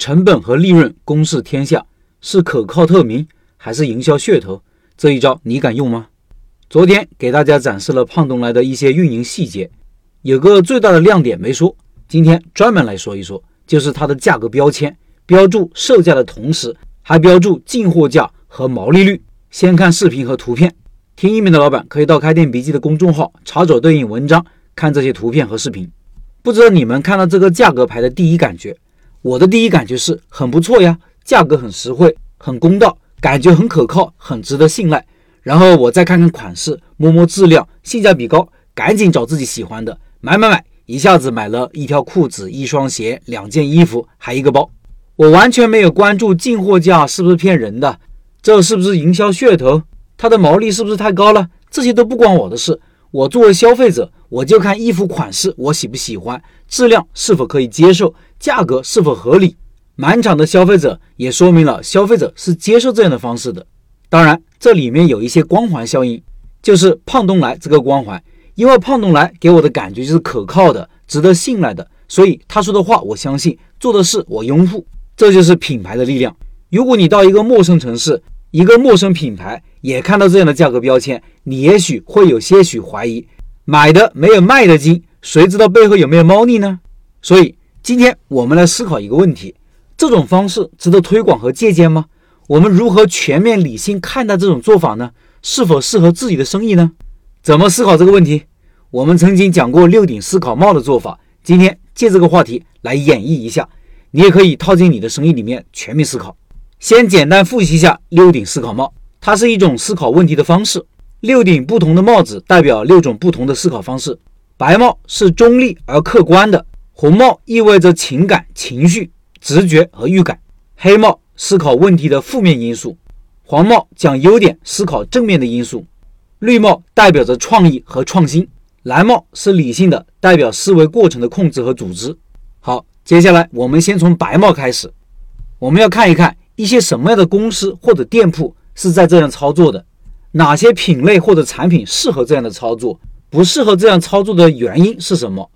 成本和利润公示天下，是可靠透明还是营销噱头？这一招你敢用吗？昨天给大家展示了胖东来的一些运营细节，有个最大的亮点没说，今天专门来说一说，就是它的价格标签，标注售价的同时，还标注进货价和毛利率。先看视频和图片，听音频的老板可以到开店笔记的公众号查找对应文章，看这些图片和视频。不知道你们看到这个价格牌的第一感觉？我的第一感觉是很不错呀，价格很实惠，很公道，感觉很可靠，很值得信赖。然后我再看看款式，摸摸质量，性价比高，赶紧找自己喜欢的，买买买，一下子买了一条裤子、一双鞋、两件衣服，还一个包。我完全没有关注进货价是不是骗人的，这是不是营销噱头，它的毛利是不是太高了，这些都不关我的事。我作为消费者，我就看衣服款式我喜不喜欢，质量是否可以接受。价格是否合理？满场的消费者也说明了消费者是接受这样的方式的。当然，这里面有一些光环效应，就是胖东来这个光环，因为胖东来给我的感觉就是可靠的、值得信赖的，所以他说的话我相信，做的事我拥护。这就是品牌的力量。如果你到一个陌生城市，一个陌生品牌也看到这样的价格标签，你也许会有些许怀疑：买的没有卖的精，谁知道背后有没有猫腻呢？所以。今天我们来思考一个问题：这种方式值得推广和借鉴吗？我们如何全面理性看待这种做法呢？是否适合自己的生意呢？怎么思考这个问题？我们曾经讲过六顶思考帽的做法，今天借这个话题来演绎一下，你也可以套进你的生意里面全面思考。先简单复习一下六顶思考帽，它是一种思考问题的方式。六顶不同的帽子代表六种不同的思考方式。白帽是中立而客观的。红帽意味着情感、情绪、直觉和预感；黑帽思考问题的负面因素；黄帽讲优点，思考正面的因素；绿帽代表着创意和创新；蓝帽是理性的，代表思维过程的控制和组织。好，接下来我们先从白帽开始，我们要看一看一些什么样的公司或者店铺是在这样操作的，哪些品类或者产品适合这样的操作，不适合这样操作的原因是什么？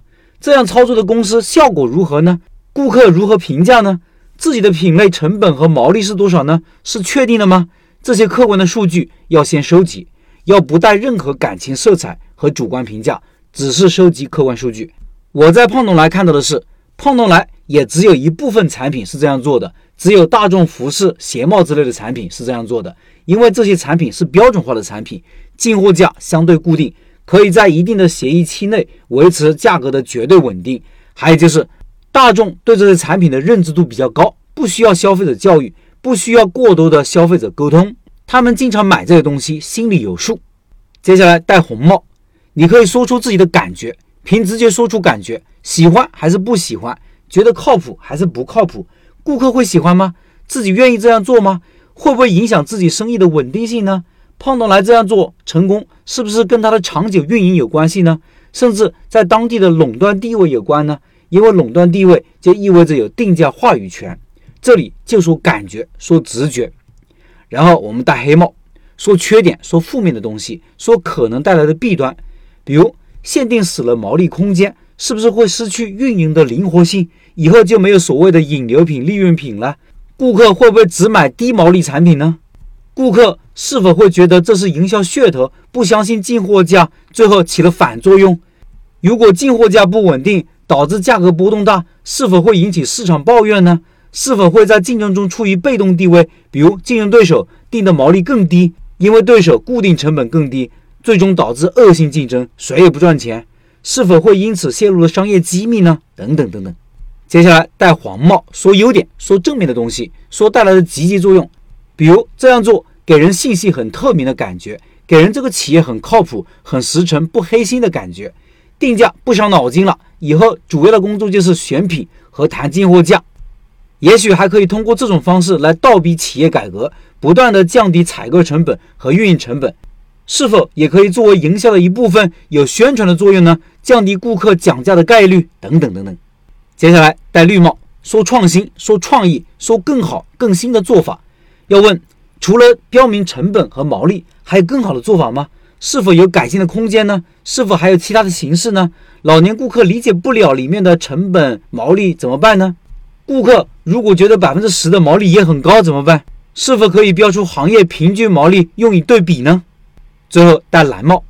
这样操作的公司效果如何呢？顾客如何评价呢？自己的品类成本和毛利是多少呢？是确定的吗？这些客观的数据要先收集，要不带任何感情色彩和主观评价，只是收集客观数据。我在胖东来看到的是，胖东来也只有一部分产品是这样做的，只有大众服饰、鞋帽之类的产品是这样做的，因为这些产品是标准化的产品，进货价相对固定。可以在一定的协议期内维持价格的绝对稳定。还有就是，大众对这些产品的认知度比较高，不需要消费者教育，不需要过多的消费者沟通，他们经常买这些东西，心里有数。接下来戴红帽，你可以说出自己的感觉，凭直觉说出感觉，喜欢还是不喜欢，觉得靠谱还是不靠谱，顾客会喜欢吗？自己愿意这样做吗？会不会影响自己生意的稳定性呢？胖东来这样做成功，是不是跟他的长久运营有关系呢？甚至在当地的垄断地位有关呢？因为垄断地位就意味着有定价话语权。这里就说感觉，说直觉。然后我们戴黑帽，说缺点，说负面的东西，说可能带来的弊端。比如限定死了毛利空间，是不是会失去运营的灵活性？以后就没有所谓的引流品、利润品了？顾客会不会只买低毛利产品呢？顾客是否会觉得这是营销噱头，不相信进货价，最后起了反作用？如果进货价不稳定，导致价格波动大，是否会引起市场抱怨呢？是否会在竞争中处于被动地位？比如竞争对手定的毛利更低，因为对手固定成本更低，最终导致恶性竞争，谁也不赚钱？是否会因此泄露了商业机密呢？等等等等。接下来戴黄帽，说优点，说正面的东西，说带来的积极作用。比如这样做，给人信息很透明的感觉，给人这个企业很靠谱、很实诚、不黑心的感觉。定价不伤脑筋了，以后主要的工作就是选品和谈进货价。也许还可以通过这种方式来倒逼企业改革，不断的降低采购成本和运营成本。是否也可以作为营销的一部分，有宣传的作用呢？降低顾客讲价的概率等等等等。接下来戴绿帽，说创新，说创意，说更好、更新的做法。要问，除了标明成本和毛利，还有更好的做法吗？是否有改进的空间呢？是否还有其他的形式呢？老年顾客理解不了里面的成本毛利怎么办呢？顾客如果觉得百分之十的毛利也很高怎么办？是否可以标出行业平均毛利用以对比呢？最后戴蓝帽。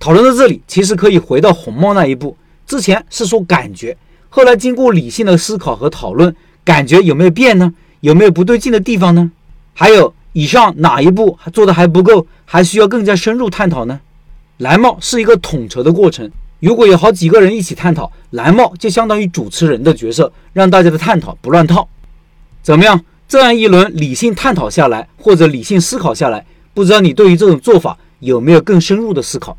讨论到这里，其实可以回到红帽那一步。之前是说感觉，后来经过理性的思考和讨论，感觉有没有变呢？有没有不对劲的地方呢？还有以上哪一步做的还不够，还需要更加深入探讨呢？蓝帽是一个统筹的过程，如果有好几个人一起探讨，蓝帽就相当于主持人的角色，让大家的探讨不乱套。怎么样？这样一轮理性探讨下来，或者理性思考下来，不知道你对于这种做法有没有更深入的思考？